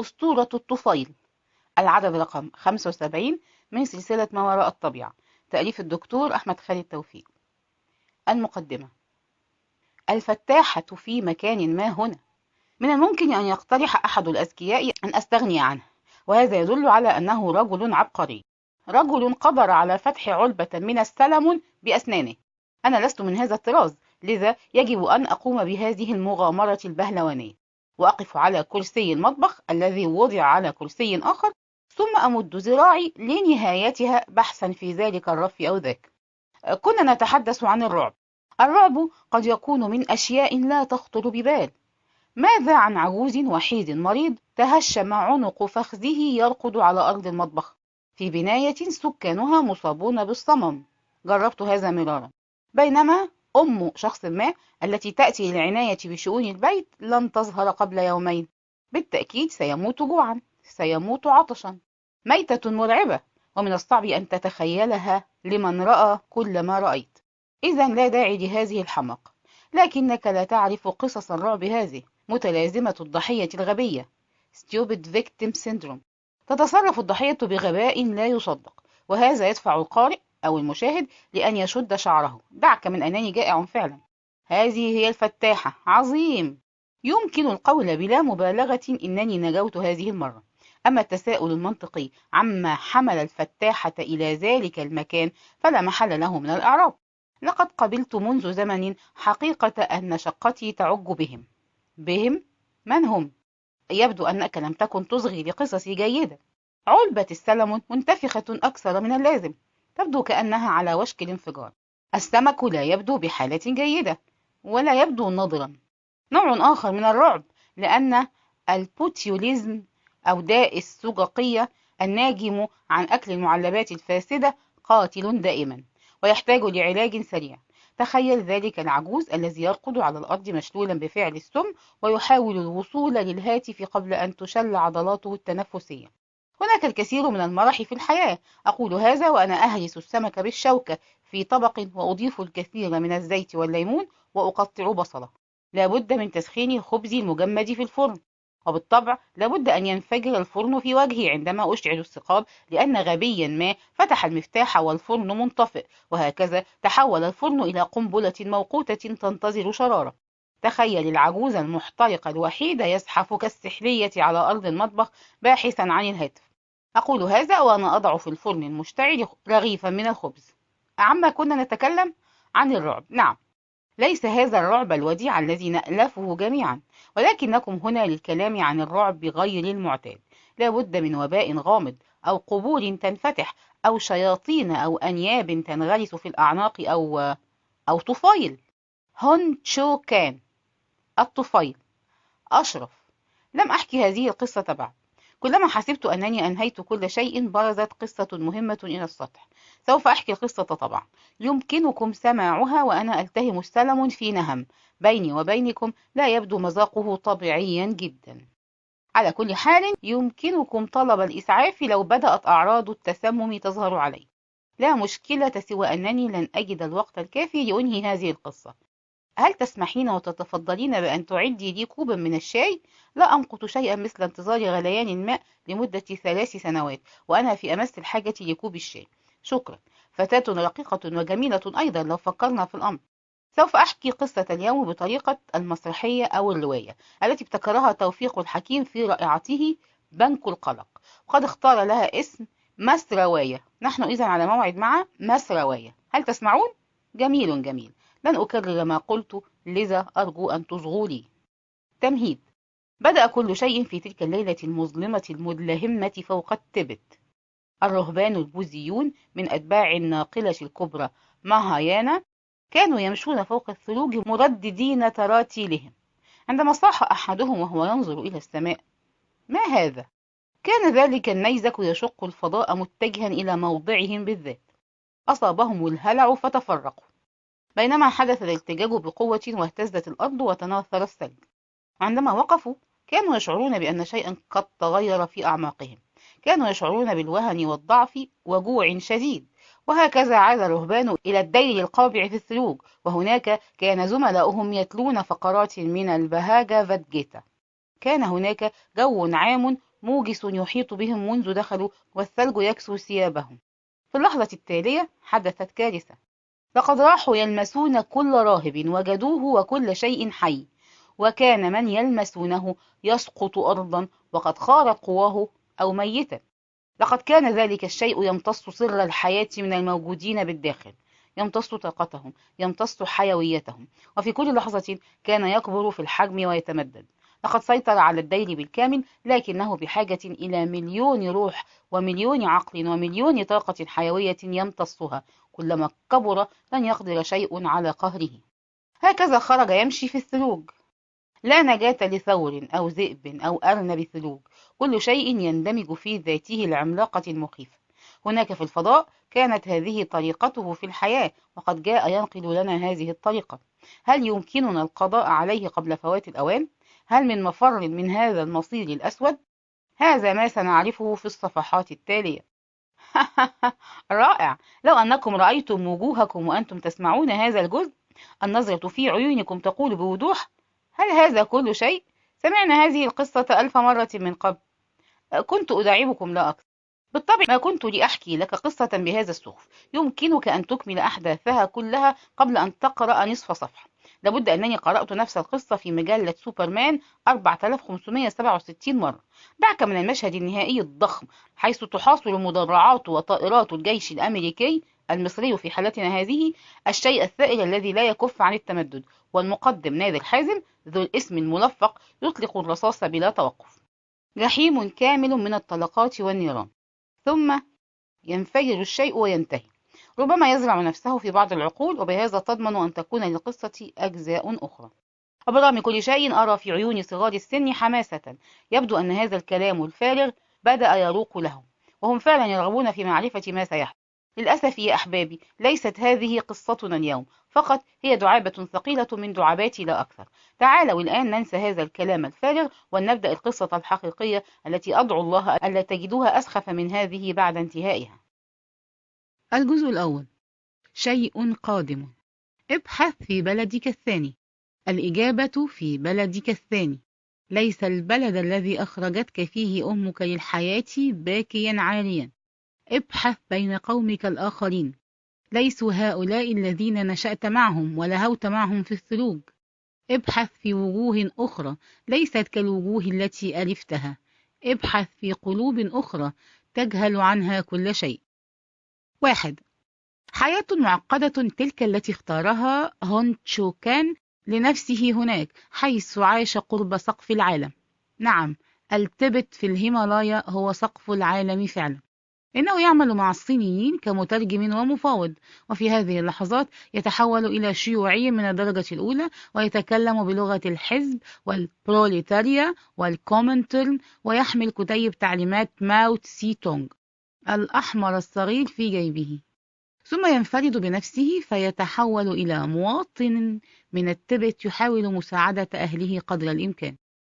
أسطورة الطفيل. العدد رقم 75 من سلسلة ما وراء الطبيعة. تأليف الدكتور أحمد خالد توفيق. المقدمة. الفتاحة في مكان ما هنا. من الممكن أن يقترح أحد الأذكياء أن أستغني عنه وهذا يدل على أنه رجل عبقري. رجل قدر على فتح علبة من السلمون بأسنانه. أنا لست من هذا الطراز لذا يجب أن أقوم بهذه المغامرة البهلوانية. وأقف على كرسي المطبخ الذي وضع على كرسي آخر ثم أمد ذراعي لنهايتها بحثا في ذلك الرف أو ذاك. كنا نتحدث عن الرعب. الرعب قد يكون من أشياء لا تخطر ببال. ماذا عن عجوز وحيد مريض تهشم عنق فخذه يرقد على أرض المطبخ؟ في بناية سكانها مصابون بالصمم. جربت هذا مرارا. بينما أم شخص ما التي تأتي للعناية بشؤون البيت لن تظهر قبل يومين. بالتأكيد سيموت جوعا سيموت عطشا. ميتة مرعبة ومن الصعب أن تتخيلها لمن رأى كل ما رأيت. إذا لا داعي لهذه الحمق لكنك لا تعرف قصص الرعب هذه متلازمة الضحية الغبية. Stupid victim syndrome. تتصرف الضحية بغباء لا يصدق وهذا يدفع القارئ أو المشاهد لأن يشد شعره. دعك من أنني جائع فعلا. هذه هي الفتاحة. عظيم! يمكن القول بلا مبالغة إنني نجوت هذه المرة. أما التساؤل المنطقي عما حمل الفتاحة إلى ذلك المكان فلا محل له من الإعراب. لقد قبلت منذ زمن حقيقة أن شقتي تعج بهم. بهم؟ من هم؟ يبدو أنك لم تكن تصغي لقصصي جيدة علبة السلمون منتفخة أكثر من اللازم. تبدو كأنها على وشك الانفجار. السمك لا يبدو بحالة جيدة ولا يبدو نضرا. نوع آخر من الرعب لأن البوتيوليزم أو داء السجقية الناجم عن أكل المعلبات الفاسدة قاتل دائما ويحتاج لعلاج سريع. تخيل ذلك العجوز الذي يرقد على الأرض مشلولا بفعل السم ويحاول الوصول للهاتف قبل أن تشل عضلاته التنفسية. هناك الكثير من المرح في الحياة. أقول هذا وأنا أهرس السمك بالشوكة في طبق وأضيف الكثير من الزيت والليمون وأقطع بصلة. لابد من تسخين الخبز المجمد في الفرن. وبالطبع لابد أن ينفجر الفرن في وجهي عندما أشعل الثقاب لأن غبيا ما فتح المفتاح والفرن منطفئ. وهكذا تحول الفرن إلى قنبلة موقوتة تنتظر شرارة. تخيل العجوز المحترق الوحيد يزحف كالسحلية على أرض المطبخ باحثا عن الهاتف أقول هذا وأنا أضع في الفرن المشتعل رغيفا من الخبز. عما كنا نتكلم عن الرعب. نعم ليس هذا الرعب الوديع الذي نألفه جميعا ولكنكم هنا للكلام عن الرعب غير المعتاد. لا بد من وباء غامض أو قبور تنفتح أو شياطين أو أنياب تنغرس في الأعناق أو أو طفيل. هون تشو كان؟ الطفيل. أشرف لم أحكي هذه القصة بعد. كلما حسبت أنني أنهيت كل شيء برزت قصة مهمة إلى السطح. سوف أحكي القصة طبعا. يمكنكم سماعها وأنا ألتهم السلم في نهم. بيني وبينكم لا يبدو مذاقه طبيعيا جدا. على كل حال يمكنكم طلب الإسعاف لو بدأت أعراض التسمم تظهر علي. لا مشكلة سوى أنني لن أجد الوقت الكافي لأنهي هذه القصة. هل تسمحين وتتفضلين بأن تعدي لي كوبا من الشاي؟ لا أمقت شيئا مثل انتظار غليان الماء لمدة ثلاث سنوات وأنا في أمس الحاجة لكوب الشاي. شكرا. فتاة رقيقة وجميلة أيضا لو فكرنا في الأمر. سوف أحكي قصة اليوم بطريقة المسرحية أو الرواية التي ابتكرها توفيق الحكيم في رائعته بنك القلق. وقد اختار لها اسم مس رواية نحن إذا على موعد مع مس رواية هل تسمعون؟ جميل جميل. لن أكرر ما قلت لذا أرجو أن تصغوا لي تمهيد. بدأ كل شيء في تلك الليلة المظلمة المدلهمة فوق التبت. الرهبان البوذيون من أتباع الناقلة الكبرى ماهايانا كانوا يمشون فوق الثلوج مرددين تراتيلهم. عندما صاح أحدهم وهو ينظر إلى السماء ما هذا؟ كان ذلك النيزك يشق الفضاء متجها إلى موضعهم بالذات. أصابهم الهلع فتفرقوا. بينما حدث الالتجاج بقوة واهتزت الأرض وتناثر الثلج. عندما وقفوا كانوا يشعرون بأن شيئا قد تغير في أعماقهم. كانوا يشعرون بالوهن والضعف وجوع شديد. وهكذا عاد الرهبان إلى الدير القابع في الثلوج. وهناك كان زملاؤهم يتلون فقرات من البهاجة فادجيتا كان هناك جو عام موجس يحيط بهم منذ دخلوا والثلج يكسو ثيابهم. في اللحظة التالية حدثت كارثة. لقد راحوا يلمسون كل راهب وجدوه وكل شيء حي وكان من يلمسونه يسقط أرضا وقد خارت قواه أو ميتا لقد كان ذلك الشيء يمتص سر الحياة من الموجودين بالداخل يمتص طاقتهم يمتص حيويتهم وفي كل لحظة كان يكبر في الحجم ويتمدد. لقد سيطر على الدير بالكامل لكنه بحاجة إلى مليون روح ومليون عقل ومليون طاقة حيوية يمتصها كلما كبر لن يقدر شيء على قهره. هكذا خرج يمشي في الثلوج. لا نجاة لثور أو ذئب أو أرنب ثلوج كل شيء يندمج في ذاته العملاقة المخيفة. هناك في الفضاء كانت هذه طريقته في الحياة وقد جاء ينقل لنا هذه الطريقة. هل يمكننا القضاء عليه قبل فوات الأوان؟ هل من مفر من هذا المصير الأسود؟ هذا ما سنعرفه في الصفحات التالية. رائع. لو أنكم رأيتم وجوهكم وأنتم تسمعون هذا الجزء النظرة في عيونكم تقول بوضوح هل هذا كل شيء؟ سمعنا هذه القصة ألف مرة من قبل. كنت أداعبكم لا أكثر. بالطبع ما كنت لأحكي لك قصة بهذا السخف يمكنك أن تكمل أحداثها كلها قبل أن تقرأ نصف صفحة. لابد أنني قرأت نفس القصة في مجلة سوبرمان 4567 مرة. دعك من المشهد النهائي الضخم حيث تحاصر مدرعات وطائرات الجيش الأمريكي المصري في حالتنا هذه الشيء الثائر الذي لا يكف عن التمدد والمقدم نادر حازم ذو الاسم الملفق يطلق الرصاص بلا توقف. جحيم كامل من الطلقات والنيران. ثم ينفجر الشيء وينتهي. ربما يزرع نفسه في بعض العقول وبهذا تضمن أن تكون للقصة أجزاء أخرى. وبرغم كل شيء أرى في عيون صغار السن حماسة. يبدو أن هذا الكلام الفارغ بدأ يروق لهم وهم فعلا يرغبون في معرفة ما سيحدث. للأسف يا أحبابي ليست هذه قصتنا اليوم. فقط هي دعابة ثقيلة من دعاباتي لا أكثر. تعالوا الآن ننسى هذا الكلام الفارغ ونبدأ القصة الحقيقية التي أدعو الله ألا تجدوها أسخف من هذه بعد انتهائها. الجزء الأول. شيء قادم. ابحث في بلدك الثاني. الإجابة في بلدك الثاني. ليس البلد الذي أخرجتك فيه أمك للحياة باكيا عاريا ابحث بين قومك الآخرين. ليسوا هؤلاء الذين نشأت معهم ولهوت معهم في الثلوج ابحث في وجوه أخرى ليست كالوجوه التي ألفتها. ابحث في قلوب أخرى تجهل عنها كل شيء. واحد. حياة معقدة تلك التي اختارها هون تشوكان لنفسه هناك حيث عاش قرب سقف العالم. نعم التبت في الهيمالايا هو سقف العالم فعلا. إنه يعمل مع الصينيين كمترجم ومفاوض وفي هذه اللحظات يتحول إلى شيوعي من الدرجة الأولى ويتكلم بلغة الحزب والبروليتاريا والكومنترن ويحمل كتيب تعليمات ماو تسي تونغ الأحمر الصغير في جيبه ثم ينفرد بنفسه فيتحول إلى مواطن من التبت يحاول مساعدة أهله قدر الإمكان.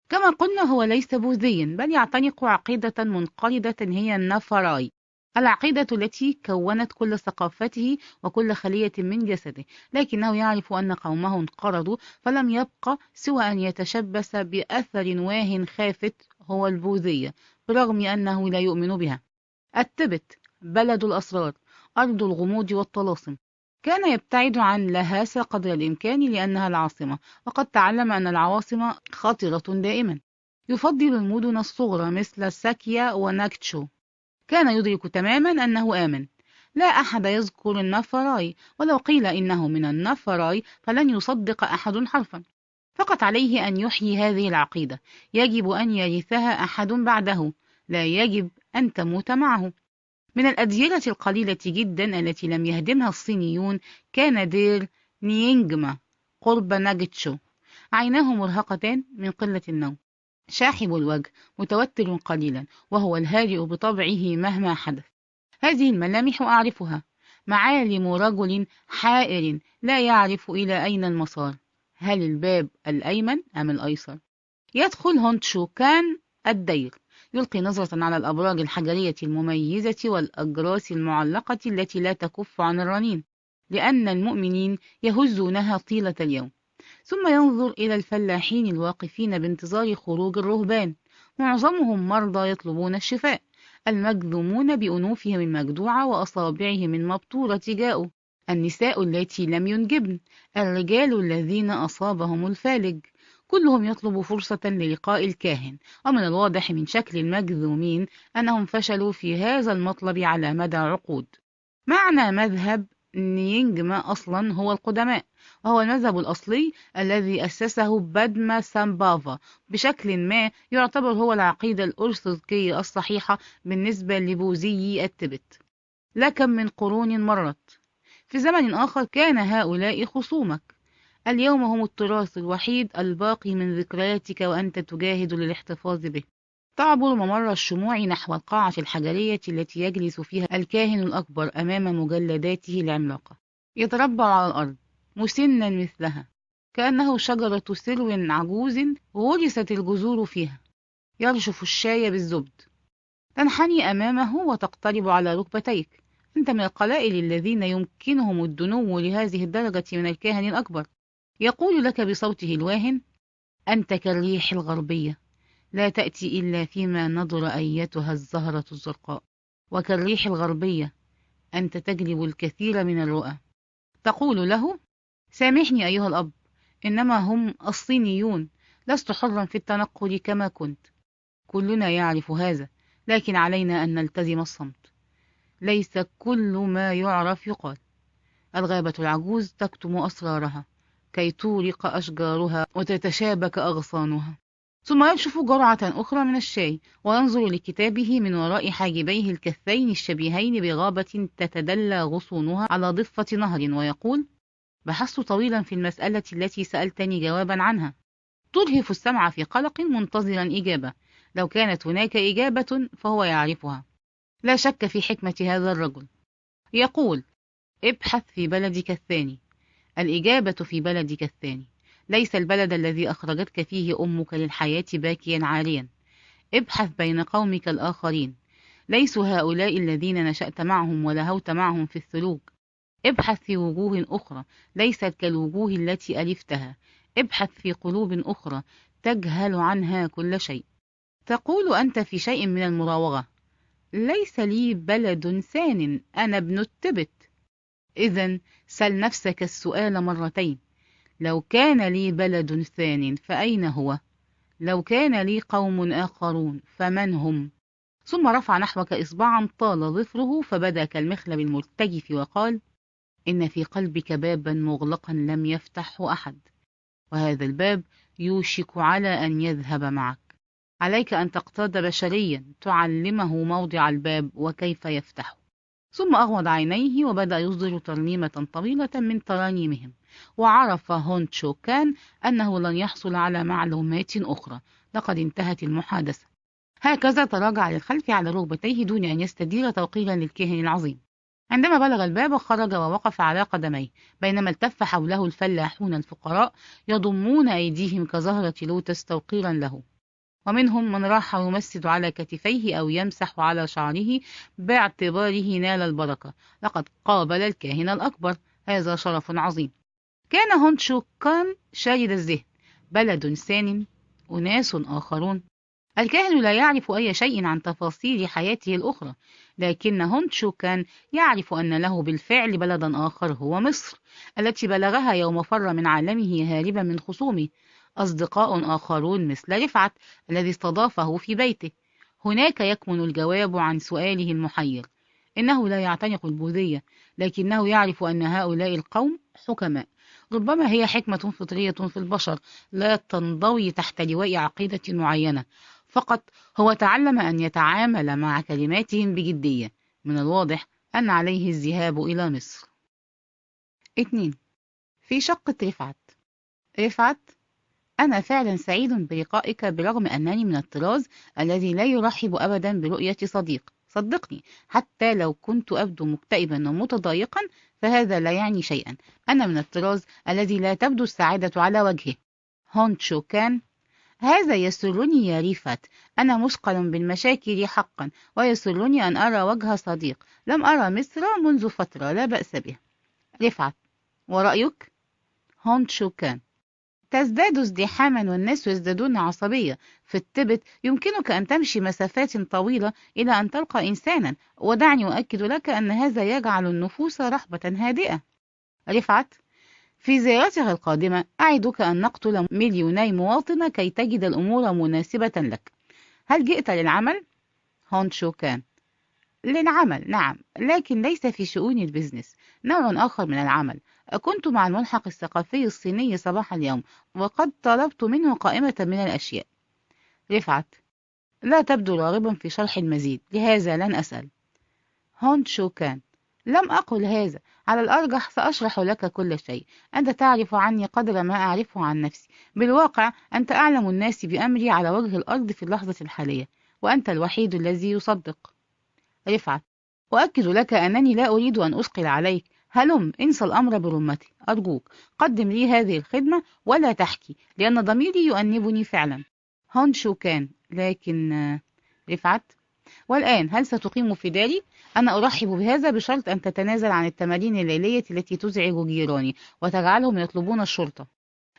كما قلنا هو ليس بوذيا بل يعتنق عقيدة منقرضة هي النفراي العقيدة التي كونت كل ثقافته وكل خلية من جسده لكنه يعرف أن قومه انقرضوا فلم يبق سوى أن يتشبث بأثر واه خافت هو البوذية برغم أنه لا يؤمن بها. التبت بلد الأسرار أرض الغموض والطلاسم. كان يبتعد عن لهاسة قدر الإمكان لأنها العاصمة وقد تعلم أن العواصم خطرة دائما. يفضل المدن الصغرى مثل ساكيا وناكتشو. كان يدرك تماما أنه آمن. لا أحد يذكر النفراي ولو قيل إنه من النفراي فلن يصدق أحد حرفا. فقط عليه أن يحيي هذه العقيدة. يجب أن يرثها أحد بعده. لا يجب أن تموت معه. من الأديرة القليلة جدا التي لم يهدمها الصينيون كان دير نيينجما قرب ناجتشو عيناه مرهقتان من قلة النوم. شاحب الوجه متوتر قليلا وهو الهادئ بطبعه مهما حدث. هذه الملامح أعرفها. معالم رجل حائر لا يعرف إلى أين المسار. هل الباب الأيمن أم الأيسر؟ يدخل هونتشو كان الدير. يلقي نظرة على الأبراج الحجرية المميزة والأجراس المعلقة التي لا تكف عن الرنين لأن المؤمنين يهزونها طيلة اليوم. ثم ينظر إلى الفلاحين الواقفين بانتظار خروج الرهبان. معظمهم مرضى يطلبون الشفاء المجذومون بأنوفهم المجدوعة وأصابعهم المبتورة جاءوا النساء التي لم ينجبن الرجال الذين أصابهم الفالج. كلهم يطلب فرصة للقاء الكاهن. ومن الواضح من شكل المجذومين أنهم فشلوا في هذا المطلب على مدى عقود. معنى مذهب نينجما أصلا هو القدماء وهو المذهب الأصلي الذي أسسه بادما سامبافا. بشكل ما يعتبر هو العقيدة الأرثوذكية الصحيحة بالنسبة لبوذيي التبت. لكم من قرون مرت. في زمن آخر كان هؤلاء خصومك. اليوم هم التراث الوحيد الباقي من ذكرياتك وأنت تجاهد للاحتفاظ به. تعبر ممر الشموع نحو القاعة الحجرية التي يجلس فيها الكاهن الأكبر أمام مجلداته العملاقة. يتربع على الأرض مسنا مثلها كأنه شجرة سرو عجوز غرست الجذور فيها. يرشف الشاي بالزبد. تنحني أمامه وتقترب على ركبتيك. أنت من القلائل الذين يمكنهم الدنو لهذه الدرجة من الكاهن الأكبر. يقول لك بصوته الواهن أنت كالريح الغربية لا تأتي إلا فيما نضر أيتها الزهرة الزرقاء. وكالريح الغربية أنت تجلب الكثير من الرؤى. تقول له سامحني أيها الأب إنما هم الصينيون لست حرا في التنقل كما كنت. كلنا يعرف هذا لكن علينا أن نلتزم الصمت. ليس كل ما يعرف يقال. الغابة العجوز تكتم أسرارها. كي تورق أشجارها وتتشابك أغصانها. ثم يشرف جرعة أخرى من الشاي وينظر لكتابه من وراء حاجبيه الكثين الشبيهين بغابة تتدلى غصونها على ضفة نهر ويقول بحثت طويلا في المسألة التي سألتني جوابا عنها. ترهف السمع في قلق منتظرا إجابة. لو كانت هناك إجابة فهو يعرفها. لا شك في حكمة هذا الرجل. يقول ابحث في بلدك الثاني. الإجابة في بلدك الثاني. ليس البلد الذي أخرجتك فيه أمك للحياة باكيا عاريا ابحث بين قومك الآخرين. ليسوا هؤلاء الذين نشأت معهم ولهوت معهم في الثلوج ابحث في وجوه أخرى. ليست كالوجوه التي ألفتها. ابحث في قلوب أخرى. تجهل عنها كل شيء. تقول أنت في شيء من المراوغة. ليس لي بلد ثان أنا ابن التبت. إذا سل نفسك السؤال مرتين لو كان لي بلد ثان فأين هو؟ لو كان لي قوم آخرون فمن هم؟ ثم رفع نحوك إصبعا طال ظفره فبدا كالمخلب المرتجف وقال إن في قلبك بابا مغلقا لم يفتحه أحد وهذا الباب يوشك على أن يذهب معك عليك أن تقتاد بشريا تعلمه موضع الباب وكيف يفتحه ثم أغمض عينيه وبدأ يصدر ترنيمة طويلة من ترانيمهم وعرف هون تشو كان أنه لن يحصل على معلومات أخرى. لقد انتهت المحادثة. هكذا تراجع للخلف على ركبتيه دون أن يستدير توقيرا للكاهن العظيم. عندما بلغ الباب خرج ووقف على قدميه. بينما التف حوله الفلاحون الفقراء يضمون أيديهم كزهرة لوتس توقيرا له. ومنهم من راح يمسد على كتفيه أو يمسح على شعره باعتباره نال البركة. لقد قابل الكاهن الأكبر. هذا شرف عظيم. كان هونتشو كان شارد الذهن. بلد ثان أناس آخرون. الكاهن لا يعرف أي شيء عن تفاصيل حياته الأخرى لكن هونتشو كان يعرف أن له بالفعل بلدا آخر هو مصر التي بلغها يوم فر من عالمه هاربا من خصومه. أصدقاء آخرون مثل رفعت الذي استضافه في بيته. هناك يكمن الجواب عن سؤاله المحير. إنه لا يعتنق البوذية لكنه يعرف أن هؤلاء القوم حكماء. ربما هي حكمة فطرية في البشر لا تنضوي تحت لواء عقيدة معينة. فقط هو تعلم أن يتعامل مع كلماتهم بجدية. من الواضح أن عليه الذهاب إلى مصر. 2. في شقة رفعت رفعت أنا فعلا سعيد بلقائك برغم أنني من الطراز الذي لا يرحب أبدا برؤية صديق. صدقني حتى لو كنت أبدو مكتئبا ومتضايقا فهذا لا يعني شيئا. أنا من الطراز الذي لا تبدو السعادة على وجهه. هونتشو كان. هذا يسرني يا ريفات أنا مثقل بالمشاكل حقا ويسرني أن أرى وجه صديق. لم أرى مصر منذ فترة لا بأس به. رفعت ورأيك؟ هونتشو كان. تزداد ازدحاما والناس يزدادون عصبية. في التبت يمكنك أن تمشي مسافات طويلة إلى أن تلقى إنسانا ودعني أؤكد لك أن هذا يجعل النفوس رحبة هادئة. رفعت في زيارتها القادمة أعدك أن نقتل مليوني مواطن كي تجد الأمور مناسبة لك. هل جئت للعمل؟ هن تشو كان. للعمل نعم. لكن ليس في شؤون البزنس نوع آخر من العمل. كنت مع الملحق الثقافي الصيني صباح اليوم وقد طلبت منه قائمة من الأشياء. رفعت. لا تبدو راغبا في شرح المزيد. لهذا لن أسأل. هونت شو كان؟ لم أقل هذا. على الأرجح سأشرح لك كل شيء. أنت تعرف عني قدر ما أعرفه عن نفسي. بالواقع أنت أعلم الناس بأمري على وجه الأرض في اللحظة الحالية وأنت الوحيد الذي يصدق. رفعت أؤكد لك أنني لا أريد أن أثقل عليك. هلم انسى الأمر برمتي. أرجوك قدم لي هذه الخدمة ولا تحكي لأن ضميري يؤنبني فعلا. هونشو كان؟ لكن رفعت والآن هل ستقيم في داري؟ أنا أرحب بهذا بشرط أن تتنازل عن التمارين الليلية التي تزعج جيراني وتجعلهم يطلبون الشرطة.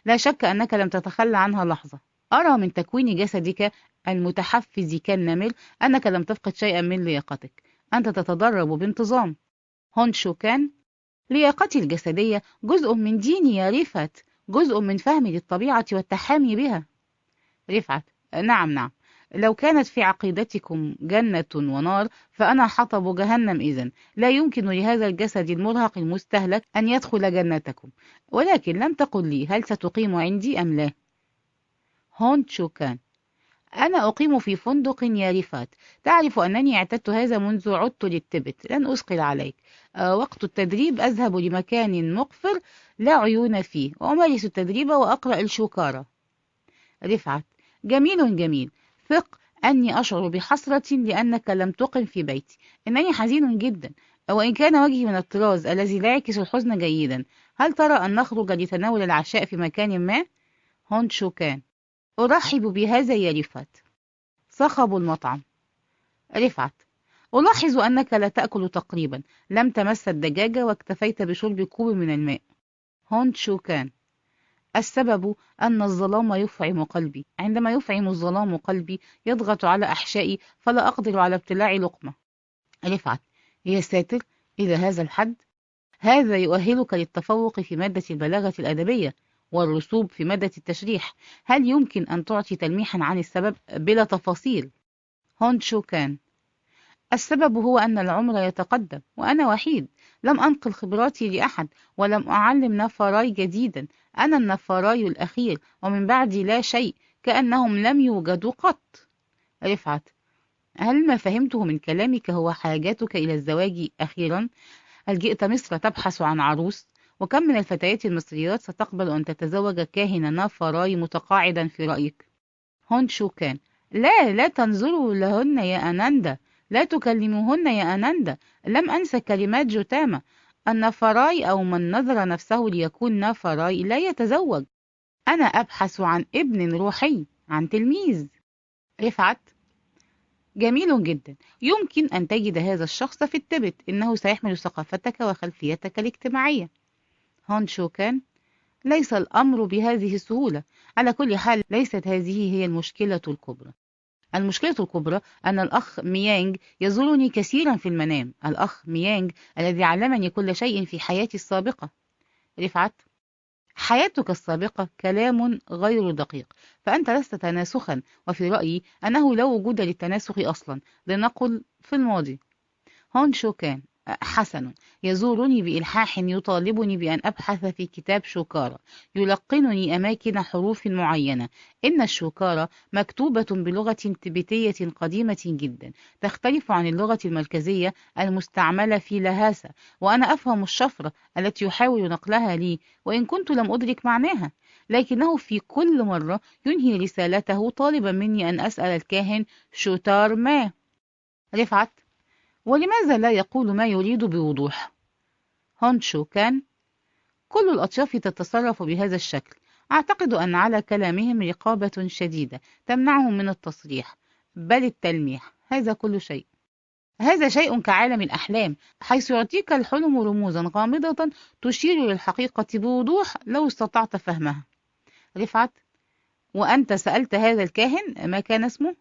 لا شك أنك لم تتخلى عنها لحظة. أرى من تكوين جسدك المتحفز كالنمر أنك لم تفقد شيئا من لياقتك. أنت تتدرب بانتظام. هونشو كان. لياقتي الجسدية. جزء من ديني يا رفعت جزء من فهمي للطبيعة والتحامي بها. رفعت نعم نعم. لو كانت في عقيدتكم جنة ونار فأنا حطب جهنم إذن. لا يمكن لهذا الجسد المرهق المستهلك أن يدخل جنتكم. ولكن لم تقل لي هل ستقيم عندي أم لا. هون شوكان أنا أقيم في فندق يا رفات تعرف أنني اعتدت هذا منذ عدت للتبت. لن أثقل عليك. أه وقت التدريب أذهب لمكان مقفر لا عيون فيه. وأمارس التدريب وأقرأ الشوكارة رفعت. جميل جميل. ثق. أني أشعر بحسرة لأنك لم تقم في بيتي. إنني حزين جدا. وإن كان وجهي من الطراز الذي لا يعكس الحزن جيدا هل ترى أن نخرج لتناول العشاء في مكان ما؟ هون شوكان أرحب بهذا يا رفعت. صخب المطعم. رفعت ألاحظ أنك لا تأكل تقريبا. لم تمس الدجاجة واكتفيت بشرب كوب من الماء. هونت شوكان السبب أن الظلام يفعم قلبي. عندما يفعم الظلام قلبي يضغط على أحشائي فلا أقدر على ابتلاع لقمة. رفعت يا ساتر إلى هذا الحد؟ هذا يؤهلك للتفوق في مادة البلاغة الأدبية. والرسوب في مادة التشريح. هل يمكن أن تعطي تلميحا عن السبب؟ بلا تفاصيل. هونشو كان؟ السبب هو أن العمر يتقدم وأنا وحيد. لم أنقل خبراتي لأحد ولم أعلم نفراي جديدا. أنا النفراي الأخير ومن بعدي لا شيء كأنهم لم يوجدوا قط. رفعت. هل ما فهمته من كلامك هو حاجاتك إلى الزواج أخيرا؟ هل جئت مصر تبحث عن عروس؟ وكم من الفتيات المصريات ستقبل أن تتزوج كاهنا نافراي متقاعدا في رأيك؟ هون شو كان؟ لا لا تنظروا لهن يا أناندا. لا تكلموهن يا أناندا. لم أنسى كلمات جوتاما النفراي أو من نظر نفسه ليكون نفراي لا يتزوج. أنا أبحث عن ابن روحي عن تلميذ. رفعت. جميل جدا. يمكن أن تجد هذا الشخص في التبت. إنه سيحمل ثقافتك وخلفيتك الاجتماعية. هون شوكان ليس الأمر بهذه السهولة. على كل حال ليست هذه هي المشكلة الكبرى. المشكلة الكبرى أن الأخ ميانج يزورني كثيرا في المنام. الأخ ميانج الذي علمني كل شيء في حياتي السابقة. رفعت. حياتك السابقة كلام غير دقيق. فأنت لست تناسخا وفي رأيي أنه لا وجود للتناسخ أصلا. لنقل في الماضي. هون شوكان حسن. يزورني بإلحاح يطالبني بأن أبحث في كتاب شوكارة يلقنني أماكن حروف معينة. إن الشوكارة مكتوبة بلغة تبتية قديمة جدا. تختلف عن اللغة المركزية المستعملة في لهاسة وأنا أفهم الشفرة التي يحاول نقلها لي وإن كنت لم أدرك معناها. لكنه في كل مرة ينهي رسالته طالبا مني أن أسأل الكاهن شوتار ما رفعت. ولماذا لا يقول ما يريد بوضوح؟ هونشو كان كل الأطياف تتصرف بهذا الشكل. أعتقد أن على كلامهم رقابة شديدة تمنعهم من التصريح بل التلميح. هذا كل شيء. هذا شيء كعالم الأحلام حيث يعطيك الحلم رموزا غامضة تشير للحقيقة بوضوح لو استطعت فهمها. رفعت وأنت سألت هذا الكاهن ما كان اسمه؟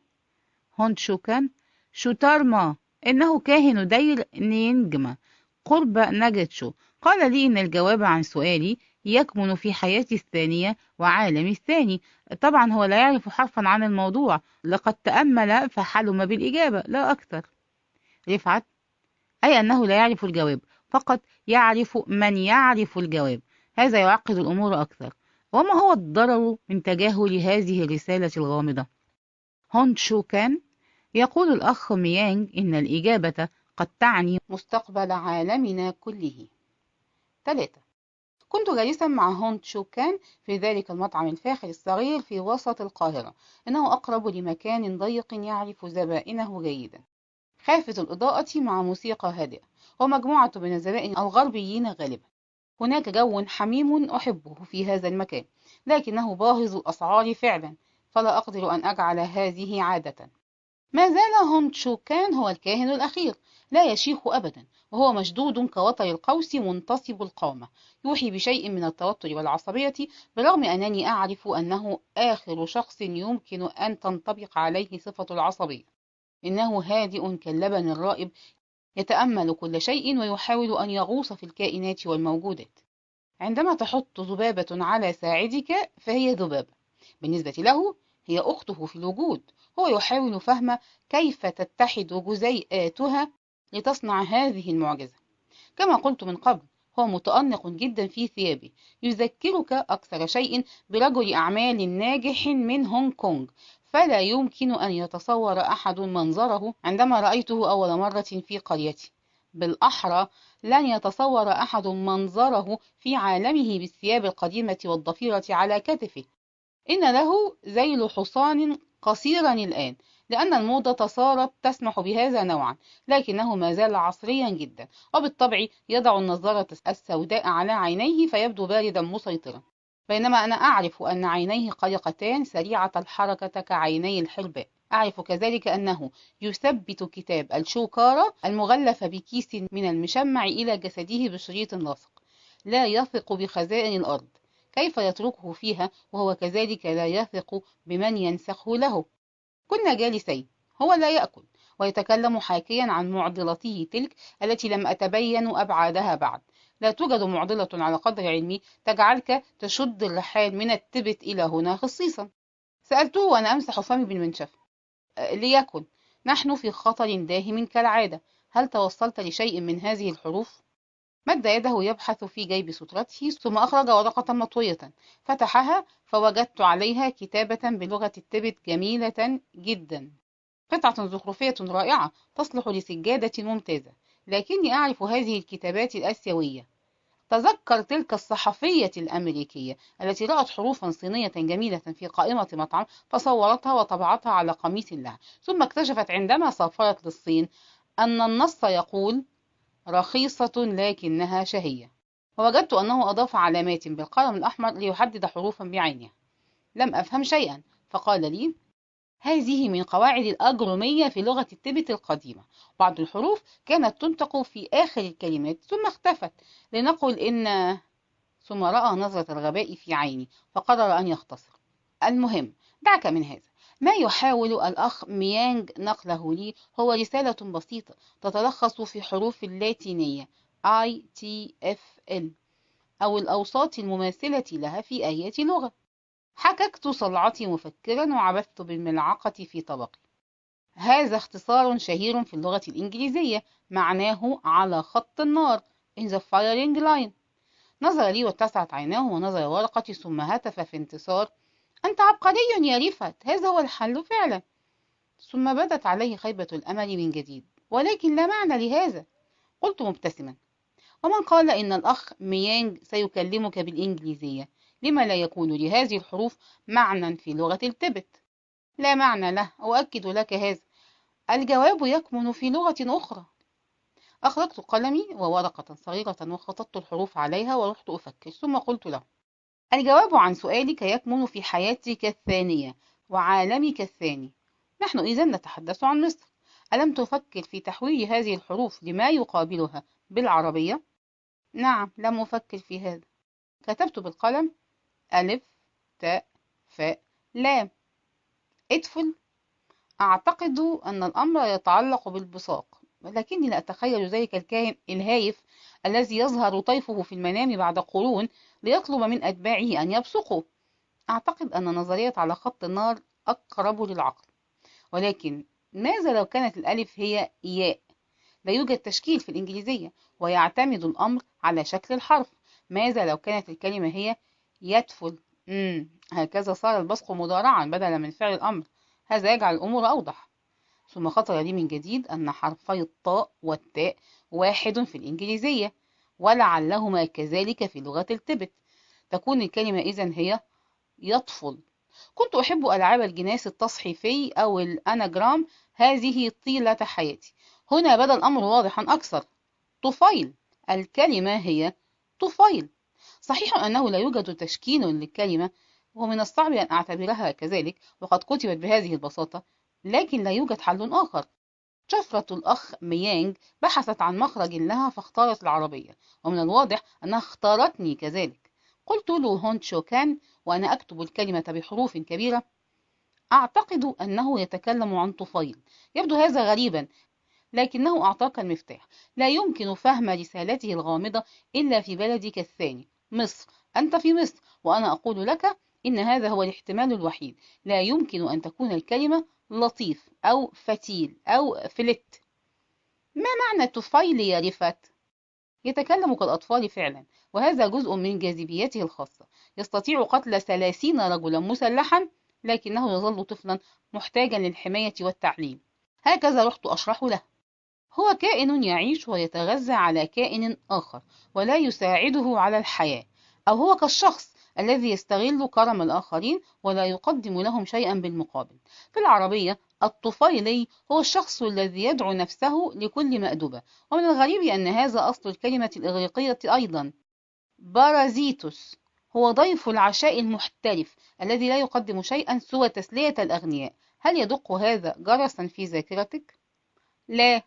هونت شو كان شوتارما. إنه كاهن دير نينجما قرب ناجتشو. قال لي إن الجواب عن سؤالي يكمن في حياتي الثانية وعالمي الثاني. طبعا هو لا يعرف حرفا عن الموضوع. لقد تأمل فحلم بالإجابة. لا أكثر. رفعت. أي أنه لا يعرف الجواب. فقط يعرف من يعرف الجواب. هذا يعقد الأمور أكثر. وما هو الضرر من تجاهل هذه الرسالة الغامضة؟ هونت شو كان يقول الأخ ميانج إن الإجابة قد تعني مستقبل عالمنا كله. ثلاثة. كنت جالسا مع هونت شو كان في ذلك المطعم الفاخر الصغير في وسط القاهرة. إنه أقرب لمكان ضيق يعرف زبائنه جيدا. خافت الإضاءة مع موسيقى هادئة. ومجموعة من الزبائن الغربيين غالبا. هناك جو حميم أحبه في هذا المكان. لكنه باهظ الأسعار فعلا. فلا أقدر أن أجعل هذه عادة. ما زال هن تشو كان هو الكاهن الأخير لا يشيخ أبدا وهو مشدود كوتر القوس منتصب القامة يوحي بشيء من التوتر والعصبية برغم أنني أعرف أنه آخر شخص يمكن أن تنطبق عليه صفة العصبية. إنه هادئ كاللبن الرائب يتأمل كل شيء ويحاول أن يغوص في الكائنات والموجودات. عندما تحط ذبابة على ساعدك فهي ذبابة. بالنسبة له هي أخته في الوجود. هو يحاول فهم كيف تتحد جزيئاتها لتصنع هذه المعجزة. كما قلت من قبل هو متأنق جدا في ثيابه. يذكرك أكثر شيء برجل أعمال ناجح من هونغ كونغ. فلا يمكن أن يتصور أحد منظره عندما رأيته أول مرة في قريتي بالأحرى لن يتصور أحد منظره في عالمه بالثياب القديمة والضفيرة على كتفه. إن له ذيل حصان قصيرا الآن لأن الموضة صارت تسمح بهذا نوعا لكنه ما زال عصريا جدا وبالطبع يضع النظارة السوداء على عينيه فيبدو باردا مسيطرا. بينما أنا أعرف أن عينيه قلقتان سريعة الحركة كعيني الحرباء. أعرف كذلك أنه يثبت كتاب الشوكارة المغلف بكيس من المشمع إلى جسده بشريط لاصق لا يثق بخزائن الأرض. كيف يتركه فيها وهو كذلك لا يثق بمن ينسخه له؟ كنا جالسين هو لا يأكل ويتكلم حاكيا عن معضلته تلك التي لم أتبين أبعادها بعد. لا توجد معضلة على قدر علمي تجعلك تشد الرحال من التبت إلى هنا خصيصا. سألته وأنا أمسح فمي بالمنشف ليكن نحن في خطر داهم كالعادة. هل توصلت لشيء من هذه الحروف؟ مد يده يبحث في جيب سترته ثم أخرج ورقة مطوية فتحها فوجدت عليها كتابة بلغة التبت جميلة جدا. قطعة زخرفية رائعة تصلح لسجادة ممتازة لكني أعرف هذه الكتابات الآسيوية. تذكر تلك الصحفية الأمريكية التي رأت حروفا صينية جميلة في قائمة مطعم فصورتها وطبعتها على قميص لها ثم اكتشفت عندما سافرت للصين أن النص يقول رخيصة لكنها شهية. ووجدت أنه أضاف علامات بالقلم الأحمر ليحدد حروفا بعينها لم أفهم شيئا. فقال لي هذه من قواعد الأجرومية في لغة التبت القديمة. بعض الحروف كانت تنطق في آخر الكلمات ثم اختفت. لنقل إن ثم رأى نظرة الغباء في عيني فقرر أن يختصر. المهم دعك من هذا. ما يحاول الأخ ميانج نقله لي هو رسالة بسيطة تتلخص في حروف اللاتينية I T F L أو الأوساط المماثلة لها في أي لغة. حككت صلعتي مفكرا وعبثت بالملعقة في طبقي. هذا اختصار شهير في اللغة الإنجليزية معناه على خط النار in the firing line. نظر لي واتسعت عيناه ونظر ورقتي ثم هتف في انتصار أنت عبقري يا رفعت هذا هو الحل فعلا. ثم بدت عليه خيبة الأمل من جديد. ولكن لا معنى لهذا. قلت مبتسما. ومن قال إن الأخ ميانج سيكلمك بالإنجليزية. لما لا يكون لهذه الحروف معنى في لغة التبت؟ لا معنى له. أؤكد لك هذا. الجواب يكمن في لغة أخرى. أخرجت قلمي وورقة صغيرة وخططت الحروف عليها ورحت أفكر. ثم قلت له. الجواب عن سؤالك يكمن في حياتك الثانية وعالمك الثاني. نحن إذا نتحدث عن مصر. ألم تفكر في تحويل هذه الحروف لما يقابلها بالعربية؟ نعم لم أفكر في هذا. كتبت بالقلم ألف تاء فاء لام ادفل. أعتقد أن الأمر يتعلق بالبصاق ولكني لا أتخيل ذلك الكاهن الهايف الذي يظهر طيفه في المنام بعد قرون ليطلب من أتباعه أن يبصقوا أعتقد أن نظرية على خط النار أقرب للعقل. ولكن ماذا لو كانت الألف هي ياء؟ لا يوجد تشكيل في الإنجليزية ويعتمد الأمر على شكل الحرف. ماذا لو كانت الكلمة هي يدفل. هكذا صار البصق مضارعا بدلا من فعل الأمر. هذا يجعل الأمور أوضح. ثم خطر لي من جديد أن حرفي الطاء والتاء واحد في الإنجليزية ولعلهما كذلك في لغة التبت. تكون الكلمة إذن هي يطفل. كنت أحب ألعاب الجناس التصحيفي أو الأناجرام هذه طيلة حياتي. هنا بدا الأمر واضحا أكثر. طفيل. الكلمة هي طفيل. صحيح أنه لا يوجد تشكيل للكلمة ومن الصعب أن أعتبرها كذلك وقد كتبت بهذه البساطة لكن لا يوجد حل آخر. شفرة الأخ ميانج بحثت عن مخرج لها فاختارت العربية ومن الواضح أنها اختارتني كذلك. قلت له هونت شوكان وأنا أكتب الكلمة بحروف كبيرة. أعتقد أنه يتكلم عن طفيل. يبدو هذا غريبا لكنه أعطاك المفتاح. لا يمكن فهم رسالته الغامضة إلا في بلدك الثاني مصر. أنت في مصر وأنا أقول لك إن هذا هو الاحتمال الوحيد. لا يمكن أن تكون الكلمة لطيف أو فتيل أو فلت. ما معنى طفيل يا رفت؟ يتكلم كالأطفال فعلا وهذا جزء من جاذبيته الخاصة. يستطيع قتل ثلاثين رجلا مسلحا لكنه يظل طفلا محتاجا للحماية والتعليم. هكذا رحت أشرح له. هو كائن يعيش ويتغذى على كائن آخر ولا يساعده على الحياة أو هو كالشخص الذي يستغل كرم الآخرين ولا يقدم لهم شيئا بالمقابل. في العربية الطفيلي هو الشخص الذي يدعو نفسه لكل مأدبة ومن الغريب أن هذا أصل الكلمة الإغريقية أيضا. بارازيتوس هو ضيف العشاء المحترف الذي لا يقدم شيئا سوى تسلية الأغنياء. هل يدق هذا جرسا في ذاكرتك؟ لا.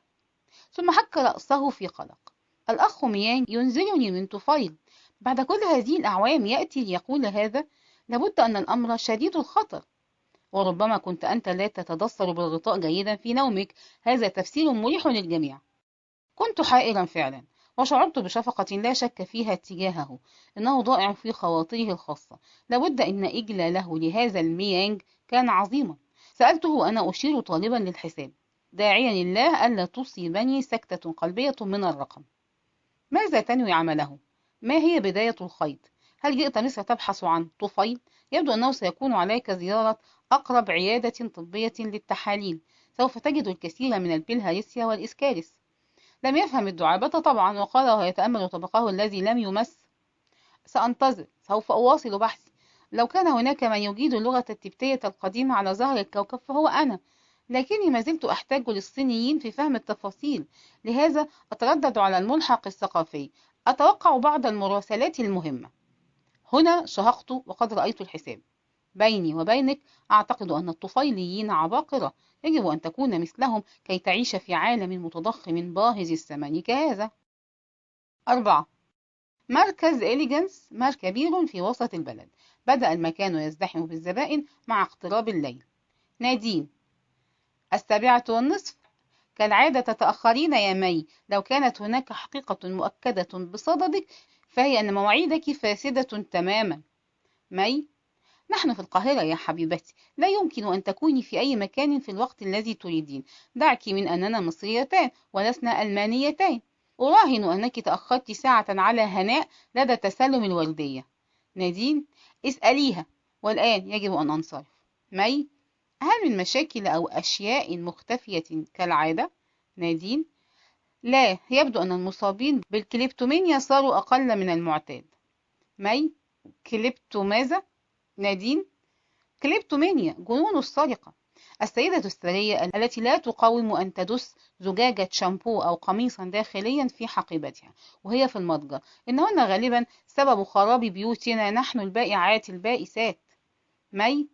ثم حك رأسه في قلق. الأخ ميانج ينزلني من طفيل. بعد كل هذه الأعوام يأتي ليقول هذا لابد أن الأمر شديد الخطر. وربما كنت أنت لا تتدثر بالغطاء جيدا في نومك. هذا تفسير مريح للجميع. كنت حائرا فعلا وشعرت بشفقة لا شك فيها تجاهه. إنه ضائع في خواطره الخاصة. لابد أن إجلاله لهذا الميانج كان عظيما. سألته وأنا أشير طالبا للحساب. داعيا الله ألا تصيبني سكتة قلبية من الرقم. ماذا تنوي عمله؟ ما هي بداية الخيط؟ هل جئت مصر تبحث عن طفيل؟ يبدو أنه سيكون عليك زيارة أقرب عيادة طبية للتحاليل. سوف تجد الكثير من البلهارسيا والإسكارس لم يفهم الدعابة طبعا وقال وهو يتأمل طبقه الذي لم يمس. سأنتظر سوف أواصل بحثي. لو كان هناك من يجيد اللغة التبتية القديمة على ظهر الكوكب فهو أنا. لكني ما زلت أحتاج للصينيين في فهم التفاصيل. لهذا أتردد على الملحق الثقافي. أتوقع بعض المراسلات المهمة. هنا شهقت وقد رأيت الحساب. بيني وبينك أعتقد أن الطفيليين عباقرة. يجب أن تكون مثلهم كي تعيش في عالم متضخم باهظ الثمن كهذا. أربعة. مركز إليجنس مر كبير في وسط البلد. بدأ المكان يزدحم بالزبائن مع اقتراب الليل. نادين. السابعة والنصف. كالعادة تتأخرين يا مي. لو كانت هناك حقيقة مؤكدة بصددك فهي أن مواعيدك فاسدة تماما. مي نحن في القاهرة يا حبيبتي. لا يمكن أن تكوني في أي مكان في الوقت الذي تريدين. دعك من أننا مصريتان ولسنا ألمانيتين أراهن أنك تأخرت ساعة على هناء لدى تسلم الوردية. نادين اسأليها. والآن يجب أن أنصرف. مي هل من مشاكل أو أشياء مختفية كالعادة؟ نادين لا يبدو أن المصابين بالكليبتومانيا صاروا أقل من المعتاد مي كليبتو ماذا؟ نادين كليبتومانيا جنون السرقة السيدة الثرية التي لا تقاوم أن تدس زجاجة شامبو أو قميصا داخليا في حقيبتها وهي في المتجر إنهن غالبا سبب خراب بيوتنا نحن البائعات البائسات مي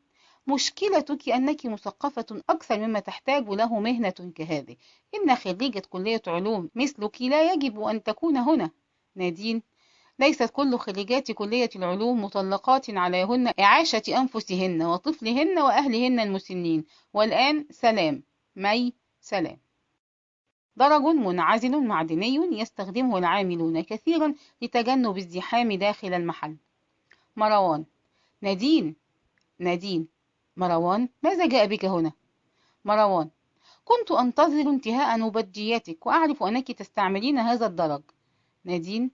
مشكلتك أنك مثقفة أكثر مما تحتاج له مهنة كهذه. إن خريجة كلية علوم مثلك لا يجب أن تكون هنا. نادين. ليست كل خريجات كلية العلوم مطلقات عليهن إعاشة أنفسهن وطفلهن وأهلهن المسنين. والآن سلام. مي سلام. درج منعزل معدني يستخدمه العاملون كثيرا لتجنب الزحام داخل المحل. مروان. نادين. نادين. مروان ماذا جاء بك هنا؟ مروان كنت أنتظر انتهاء مبجياتك وأعرف أنك تستعملين هذا الدرج. نادين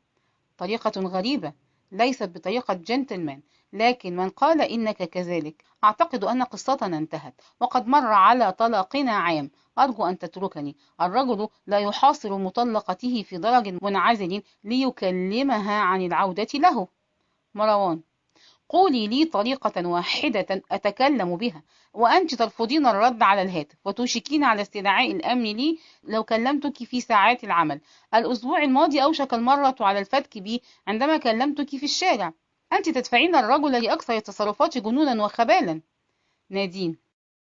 طريقة غريبة ليست بطريقة جنتلمان لكن من قال إنك كذلك أعتقد أن قصتنا انتهت وقد مر على طلاقنا عام. أرجو أن تتركني. الرجل لا يحاصر مطلقته في درج منعزل ليكلمها عن العودة له. مروان قولي لي طريقة واحدة أتكلم بها وأنت ترفضين الرد على الهاتف وتوشكين على استدعاء الأمن لي لو كلمتك في ساعات العمل. الأسبوع الماضي أوشك المرة على الفتك بي عندما كلمتك في الشارع. أنت تدفعين الرجل لأكثر التصرفات جنونا وخبالا. نادين.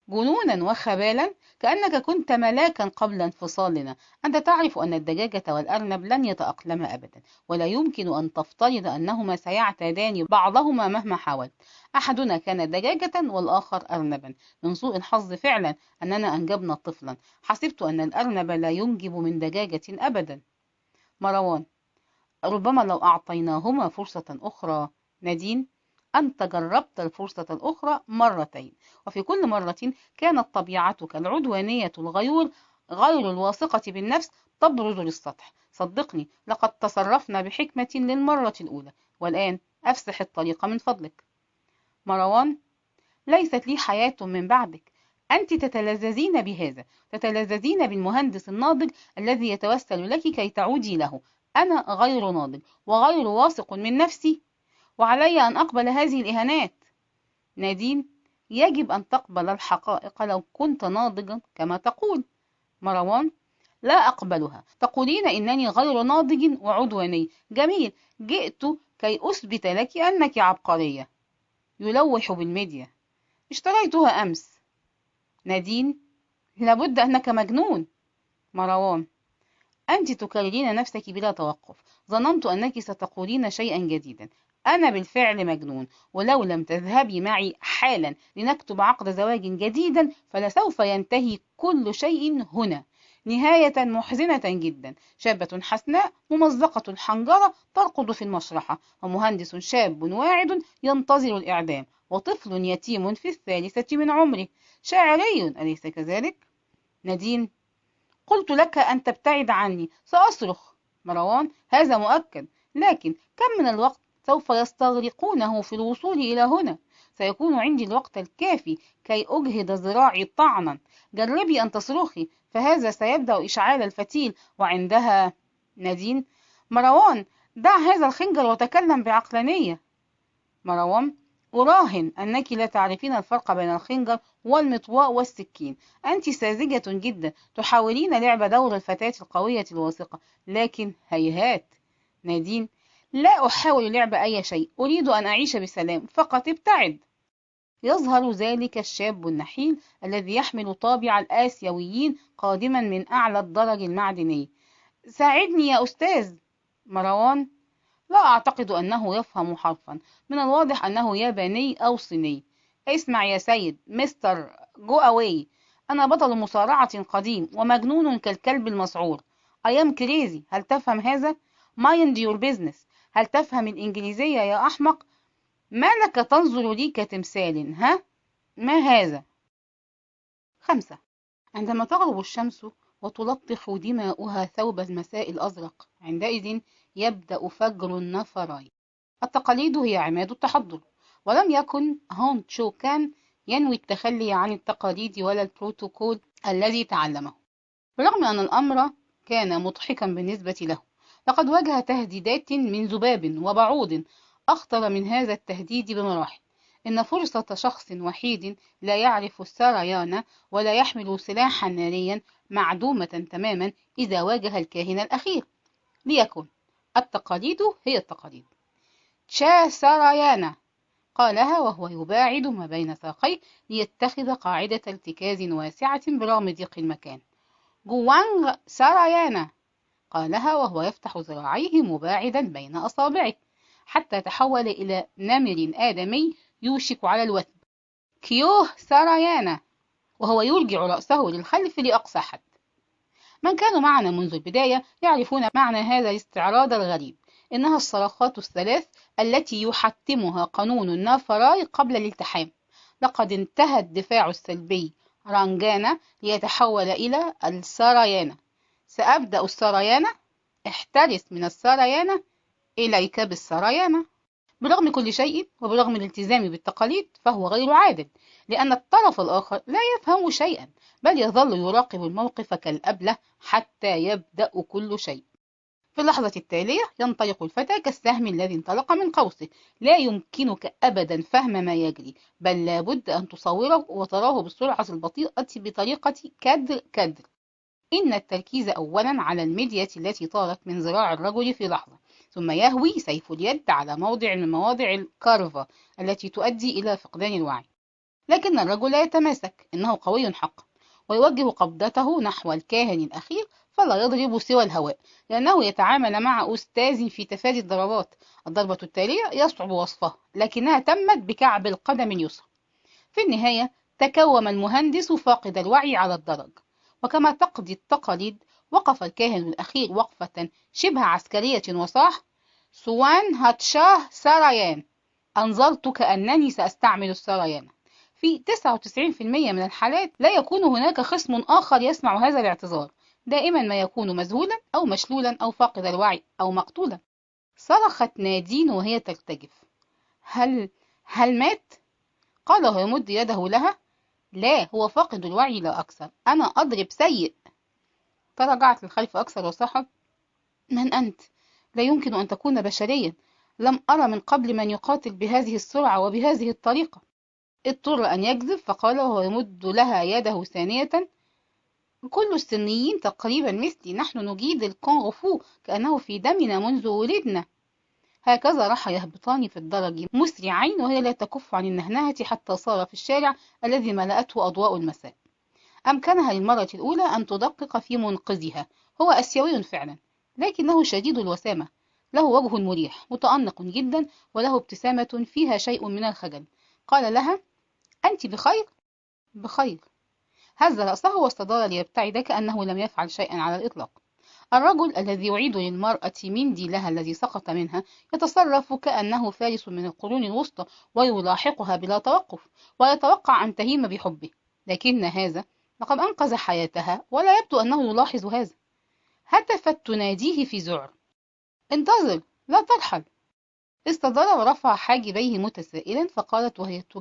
جنونا وخبالا كأنك كنت ملاكا قبل انفصالنا. أنت تعرف أن الدجاجة والأرنب لن يتأقلما أبدا ولا يمكن أن تفترض أنهما سيعتادان بعضهما مهما حاولت. أحدنا كان دجاجة والآخر أرنبا. من سوء الحظ فعلا أننا أنجبنا طفلا. حسبت أن الأرنب لا ينجب من دجاجة أبدا. مروان ربما لو أعطيناهما فرصة أخرى نادين؟ أنت جربت الفرصة الأخرى مرتين. وفي كل مرة كانت طبيعتك العدوانية الغيور غير الواثقة بالنفس تبرز للسطح. صدقني لقد تصرفنا بحكمة للمرة الأولى. والآن أفسح الطريق من فضلك. مروان ليست لي حياة من بعدك. أنت تتلذذين بهذا. تتلذذين بالمهندس الناضج الذي يتوسل لك كي تعودي له. أنا غير ناضج وغير واثق من نفسي. وعلي أن أقبل هذه الإهانات. نادين يجب أن تقبل الحقائق لو كنت ناضجا كما تقول. مروان لا أقبلها. تقولين إنني غير ناضج وعدواني. جميل. جئت كي أثبت لك أنك عبقرية. يلوح بالميديا. اشتريتها أمس. نادين لابد أنك مجنون. مروان أنت تكررين نفسك بلا توقف. ظننت أنك ستقولين شيئا جديدا. أنا بالفعل مجنون ولو لم تذهبي معي حالا لنكتب عقد زواج جديدا فلسوف ينتهي كل شيء هنا. نهاية محزنة جدا شابة حسناء ممزقة الحنجرة ترقد في المشرحة ومهندس شاب واعد ينتظر الإعدام وطفل يتيم في الثالثة من عمره. شاعري أليس كذلك؟ نادين. قلت لك أن تبتعد عني سأصرخ. مروان. هذا مؤكد. لكن كم من الوقت سوف يستغرقونه في الوصول إلى هنا. سيكون عندي الوقت الكافي كي أجهد ذراعي طعنا. جربي أن تصرخي فهذا سيبدأ إشعال الفتيل. وعندها نادين. مروان دع هذا الخنجر وتكلم بعقلانية. مروان أراهن أنك لا تعرفين الفرق بين الخنجر والمطواء والسكين. أنت ساذجة جدا. تحاولين لعب دور الفتاة القوية الواثقة لكن هيهات. نادين لا أحاول لعب أي شيء. أريد أن أعيش بسلام. فقط ابتعد. يظهر ذلك الشاب النحيل الذي يحمل طابع الآسيويين قادما من أعلى الدرج المعدني. ساعدني يا أستاذ. مروان. لا أعتقد أنه يفهم حرفا. من الواضح أنه ياباني أو صيني. اسمع يا سيد مستر جو أواي أنا بطل مصارعة قديم ومجنون كالكلب المسعور. I am crazy. هل تفهم هذا؟ mind your business. هل تفهم الإنجليزية يا أحمق؟ ما لك تنظر لي كتمثال ها؟ ما هذا؟ خمسة عندما تغرب الشمس وتلطخ دماؤها ثوب المساء الأزرق عندئذ يبدأ فجر النفرين التقاليد هي عماد التحضر ولم يكن هون تشو كان ينوي التخلي عن التقاليد ولا البروتوكول الذي تعلمه برغم أن الأمر كان مضحكا بالنسبة له لقد واجه تهديدات من ذباب وبعوض أخطر من هذا التهديد بمراحل. إن فرصة شخص وحيد لا يعرف السريان ولا يحمل سلاحا ناريا معدومة تماما إذا واجه الكاهن الأخير. ليكن التقاليد هي التقاليد. تشا سرايانا قالها وهو يباعد ما بين ساقيه ليتخذ قاعدة ارتكاز واسعة برغم ضيق المكان. جوانغ سرايانا قالها وهو يفتح ذراعيه مباعدا بين أصابعه حتى تحول إلى نمر آدمي يوشك على الوثب كيوه ساريانا وهو يرجع رأسه للخلف لأقصى حد. من كانوا معنا منذ البداية يعرفون معنى هذا الاستعراض الغريب إنها الصرخات الثلاث التي يحتمها قانون النافراي قبل الالتحام. لقد انتهى الدفاع السلبي رانجانا ليتحول إلى الساريانا سأبدأ السريانة احترس من السريانة إليك بالسريانة برغم كل شيء وبرغم الالتزام بالتقاليد فهو غير عادل لأن الطرف الآخر لا يفهم شيئا بل يظل يراقب الموقف كالأبلة حتى يبدأ كل شيء. في اللحظة التالية ينطلق الفتى كالسهم الذي انطلق من قوسه. لا يمكنك أبدا فهم ما يجري بل لابد أن تصوره وتراه بالسرعة البطيئة بطريقة كدر كدر. إن التركيز أولا على المدية التي طارت من ذراع الرجل في لحظة ثم يهوي سيف اليد على موضع من مواضع الكارفة التي تؤدي إلى فقدان الوعي. لكن الرجل لا يتماسك إنه قوي حقا ويوجه قبضته نحو الكاهن الأخير فلا يضرب سوى الهواء لأنه يتعامل مع أستاذ في تفادي الضربات. الضربة التالية يصعب وصفها لكنها تمت بكعب القدم اليسرى. في النهاية تكوم المهندس فاقد الوعي على الدرج. وكما تقضي التقاليد وقف الكاهن الأخير وقفة شبه عسكرية وصاح سوان هاتشاه سرايان أنظرت كأنني سأستعمل السريان في 99% من الحالات لا يكون هناك خصم آخر يسمع هذا الاعتذار دائما ما يكون مذهولا أو مشلولا أو فاقد الوعي أو مقتولا. صرخت نادين وهي ترتجف هل هل مات؟ قال وهو يمد يده لها. لا هو فاقد الوعي لا أكثر. أنا أضرب سيء. تراجعت للخلف أكثر وصاحت من أنت؟ لا يمكن أن تكون بشريا. لم أرى من قبل من يقاتل بهذه السرعة وبهذه الطريقة. اضطر أن يكذب فقال وهو يمد لها يده ثانية. كل السنيين تقريبا مثلي. نحن نجيد الكونغ فو كأنه في دمنا منذ ولدنا. هكذا راح يهبطان في الدرج مسرعين وهي لا تكف عن النهنهة حتى صار في الشارع الذي ملأته أضواء المساء. أمكنها للمرة الأولى أن تدقق في منقذها. هو أسيوي فعلا لكنه شديد الوسامة. له وجه مريح متأنق جدا وله ابتسامة فيها شيء من الخجل. قال لها أنت بخير؟ بخير. هز رأسه واستدار ليبتعد كأنه لم يفعل شيئا على الإطلاق. الرجل الذي يعيد للمرأة منديلها الذي سقط منها يتصرف كأنه فارس من القرون الوسطى ويلاحقها بلا توقف ويتوقع أن تهيم بحبه. لكن هذا لقد أنقذ حياتها ولا يبدو أنه يلاحظ هذا. هتفت تناديه في ذعر انتظر لا ترحل. استدار ورفع حاجبيه متسائلا فقالت وهي